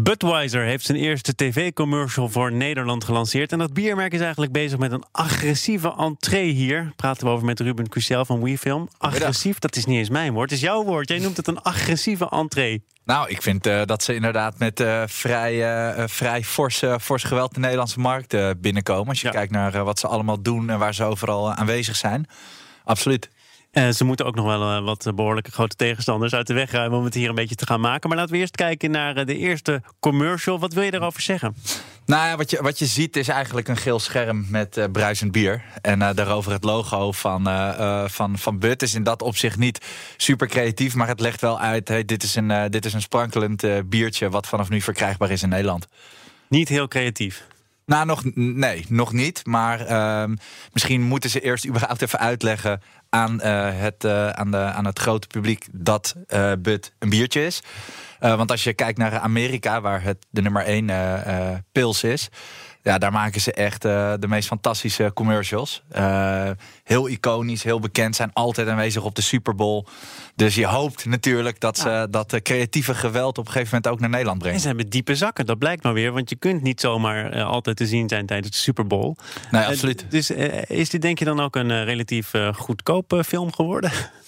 Budweiser heeft zijn eerste tv-commercial voor Nederland gelanceerd. En dat biermerk is eigenlijk bezig met een agressieve entree hier. Praten we over met Ruben Cusel van WeFilm. Agressief, dat is niet eens mijn woord, het is jouw woord. Jij noemt het een agressieve entree. Nou, ik vind uh, dat ze inderdaad met uh, vrij, uh, vrij fors, fors geweld de Nederlandse markt binnenkomen. Als je ja. kijkt naar wat ze allemaal doen en waar ze overal aanwezig zijn. Absoluut. Uh, ze moeten ook nog wel uh, wat behoorlijke grote tegenstanders uit de weg ruimen om het hier een beetje te gaan maken. Maar laten we eerst kijken naar uh, de eerste commercial. Wat wil je daarover zeggen? Nou ja, wat je, wat je ziet is eigenlijk een geel scherm met bruisend bier. En daarover het logo van, van, van Bud is in dat opzicht niet super creatief. Maar het legt wel uit, hey, dit, is een, dit is een sprankelend biertje wat vanaf nu verkrijgbaar is in Nederland. Niet heel creatief. Nou, nog, nee, nog niet. Maar uh, misschien moeten ze eerst überhaupt even uitleggen aan, uh, het, uh, aan, de, aan het grote publiek dat uh, Bud een biertje is. want als je kijkt naar Amerika, waar het de nummer 1 pils is ja, daar maken ze echt uh, de meest fantastische commercials. Uh, heel iconisch, heel bekend, zijn altijd aanwezig op de Super Bowl. Dus je hoopt natuurlijk dat ze dat creatieve geweld op een gegeven moment ook naar Nederland brengen. En ze hebben diepe zakken, dat blijkt maar weer. Want je kunt niet zomaar uh, altijd te zien zijn tijdens de Super Bowl. Nee, absoluut. dus is dit denk je dan ook een relatief goedkope film geworden?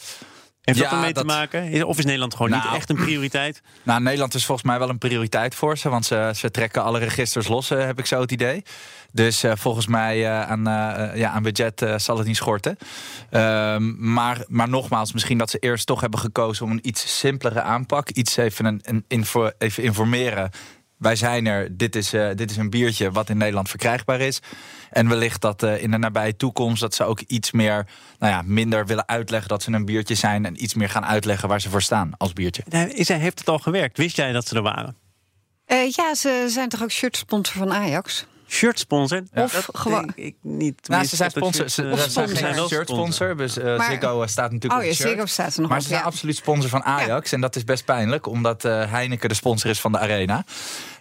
Heeft ja, dat ermee dat... te maken? Of is Nederland gewoon nou, niet echt een prioriteit? Nou, Nederland is volgens mij wel een prioriteit voor ze. Want ze, ze trekken alle registers los, heb ik zo het idee. Dus uh, volgens mij uh, aan, uh, ja, aan budget zal het niet schorten. Ehm, maar, maar nogmaals, misschien dat ze eerst toch hebben gekozen om een iets simpelere aanpak. Iets even, een, een info, even informeren wij zijn er, dit is, uh, dit is een biertje wat in Nederland verkrijgbaar is. En wellicht dat uh, in de nabije toekomst dat ze ook iets meer, nou ja, minder willen uitleggen dat ze een biertje zijn. En iets meer gaan uitleggen waar ze voor staan als biertje. Is hij, heeft het al gewerkt? Wist jij dat ze er waren? Uh, ja, ze zijn toch ook shirtsponsor van Ajax? Shirt sponsor. Of gewoon. Ik niet. Nou, ze zijn sponsor. Ze, ze zijn geen shirt sponsor. Dus uh, maar, Ziggo staat natuurlijk oh, ja, Ziggo staat er nog Maar op, ze zijn ja. absoluut sponsor van Ajax. Ja. En dat is best pijnlijk, omdat uh, Heineken de sponsor is van de Arena.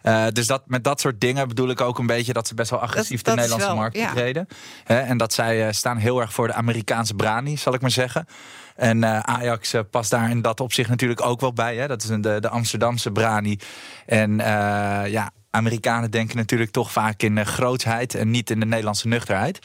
Uh, dus dat, met dat soort dingen bedoel ik ook een beetje dat ze best wel agressief dat, de Nederlandse wel, markt betreden. Ja. en dat zij staan heel erg voor de Amerikaanse brani, zal ik maar zeggen. En uh, Ajax uh, past daar in dat opzicht natuurlijk ook wel bij. Hè? Dat is de, de Amsterdamse brani. En uh, ja, Amerikanen denken natuurlijk toch vaak in uh, grootsheid en niet in de Nederlandse nuchterheid.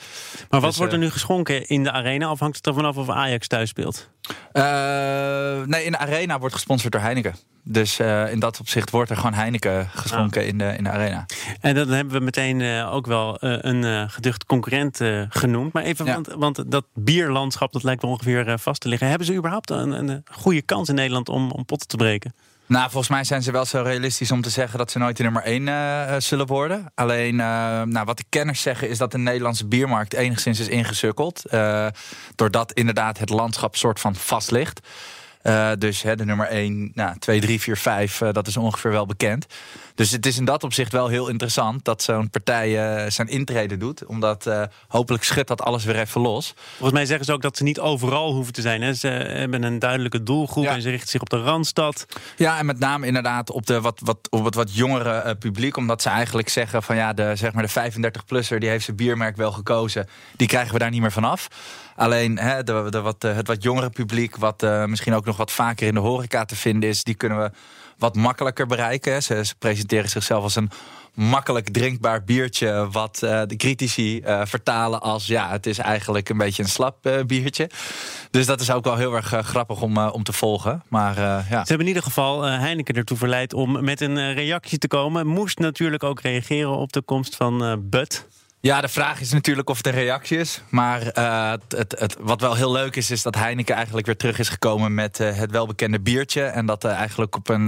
Maar wat dus, wordt er nu geschonken in de arena? Of hangt het er vanaf of Ajax thuis speelt? Uh, nee, in de arena wordt gesponsord door Heineken. Dus uh, in dat opzicht wordt er gewoon Heineken geschonken ah. in, de, in de arena. En dan hebben we meteen uh, ook wel een geducht concurrent genoemd. Maar even, ja. want, want, dat bierlandschap dat lijkt wel ongeveer vast te liggen. Hebben ze überhaupt een, een goede kans in Nederland om, om potten te breken? Nou, volgens mij zijn ze wel zo realistisch om te zeggen dat ze nooit de nummer 1 uh, zullen worden. Alleen, uh, nou, wat de kenners zeggen is dat de Nederlandse biermarkt enigszins is ingesukkeld. Doordat inderdaad het landschap soort van vast ligt. Uh, dus hè, de nummer 1, nou, 2, 3, 4, 5, uh, dat is ongeveer wel bekend. Dus het is in dat opzicht wel heel interessant dat zo'n partij uh, zijn intrede doet. Omdat hopelijk schudt dat alles weer even los. Volgens mij zeggen ze ook dat ze niet overal hoeven te zijn. Hè? Ze hebben een duidelijke doelgroep ja. en ze richten zich op de Randstad. Ja, en met name inderdaad op, de wat, wat, op het wat jongere publiek. Omdat ze eigenlijk zeggen van ja, de, zeg maar de 35-plusser die heeft zijn biermerk wel gekozen. Die krijgen we daar niet meer vanaf. Alleen hè, de, de, wat, het wat jongere publiek, wat misschien ook nog wat vaker in de horeca te vinden is, die kunnen we wat makkelijker bereiken. Ze, presenteren zichzelf als een makkelijk drinkbaar biertje. Wat uh, de critici uh, vertalen als ja, het is eigenlijk een beetje een slap uh, biertje. Dus dat is ook wel heel erg grappig om, om te volgen. Maar, ja. Ze hebben in ieder geval Heineken ertoe verleid om met een reactie te komen. Moest natuurlijk ook reageren op de komst van Bud. Ja, de vraag is natuurlijk of het een reactie is. Maar uh, het, het, het, wat wel heel leuk is, is dat Heineken eigenlijk weer terug is gekomen met uh, het welbekende biertje. En dat uh, eigenlijk op een,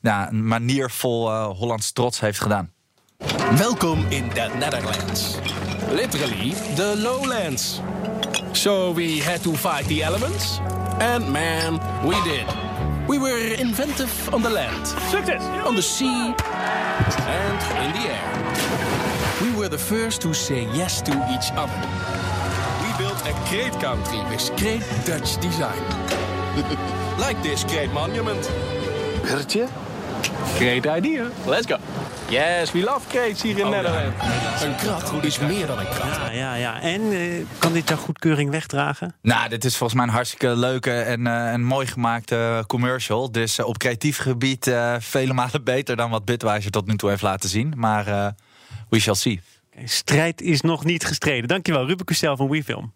ja, een manier vol Hollands trots heeft gedaan. Welkom in the Netherlands. Literally the lowlands. So we had to fight the elements. And man, we did. We were inventive on the land. Success! On the sea. And in the air. We were the first to say yes to each other. We built a great country with great Dutch design. like this great monument. Bertje? Great idea. Let's go. Yes, we love crates hier in Nederland. Een krat is meer dan een krat. Ja, ja, ja. En eh, kan dit jouw goedkeuring wegdragen? Nou, dit is volgens mij een hartstikke leuke en, eh, en mooi gemaakte commercial. Dus eh, op creatief gebied eh, vele malen beter dan wat Bitwise tot nu toe heeft laten zien. Maar eh, we shall see. Strijd is nog niet gestreden. Dankjewel, Ruben Custel van WeFilm.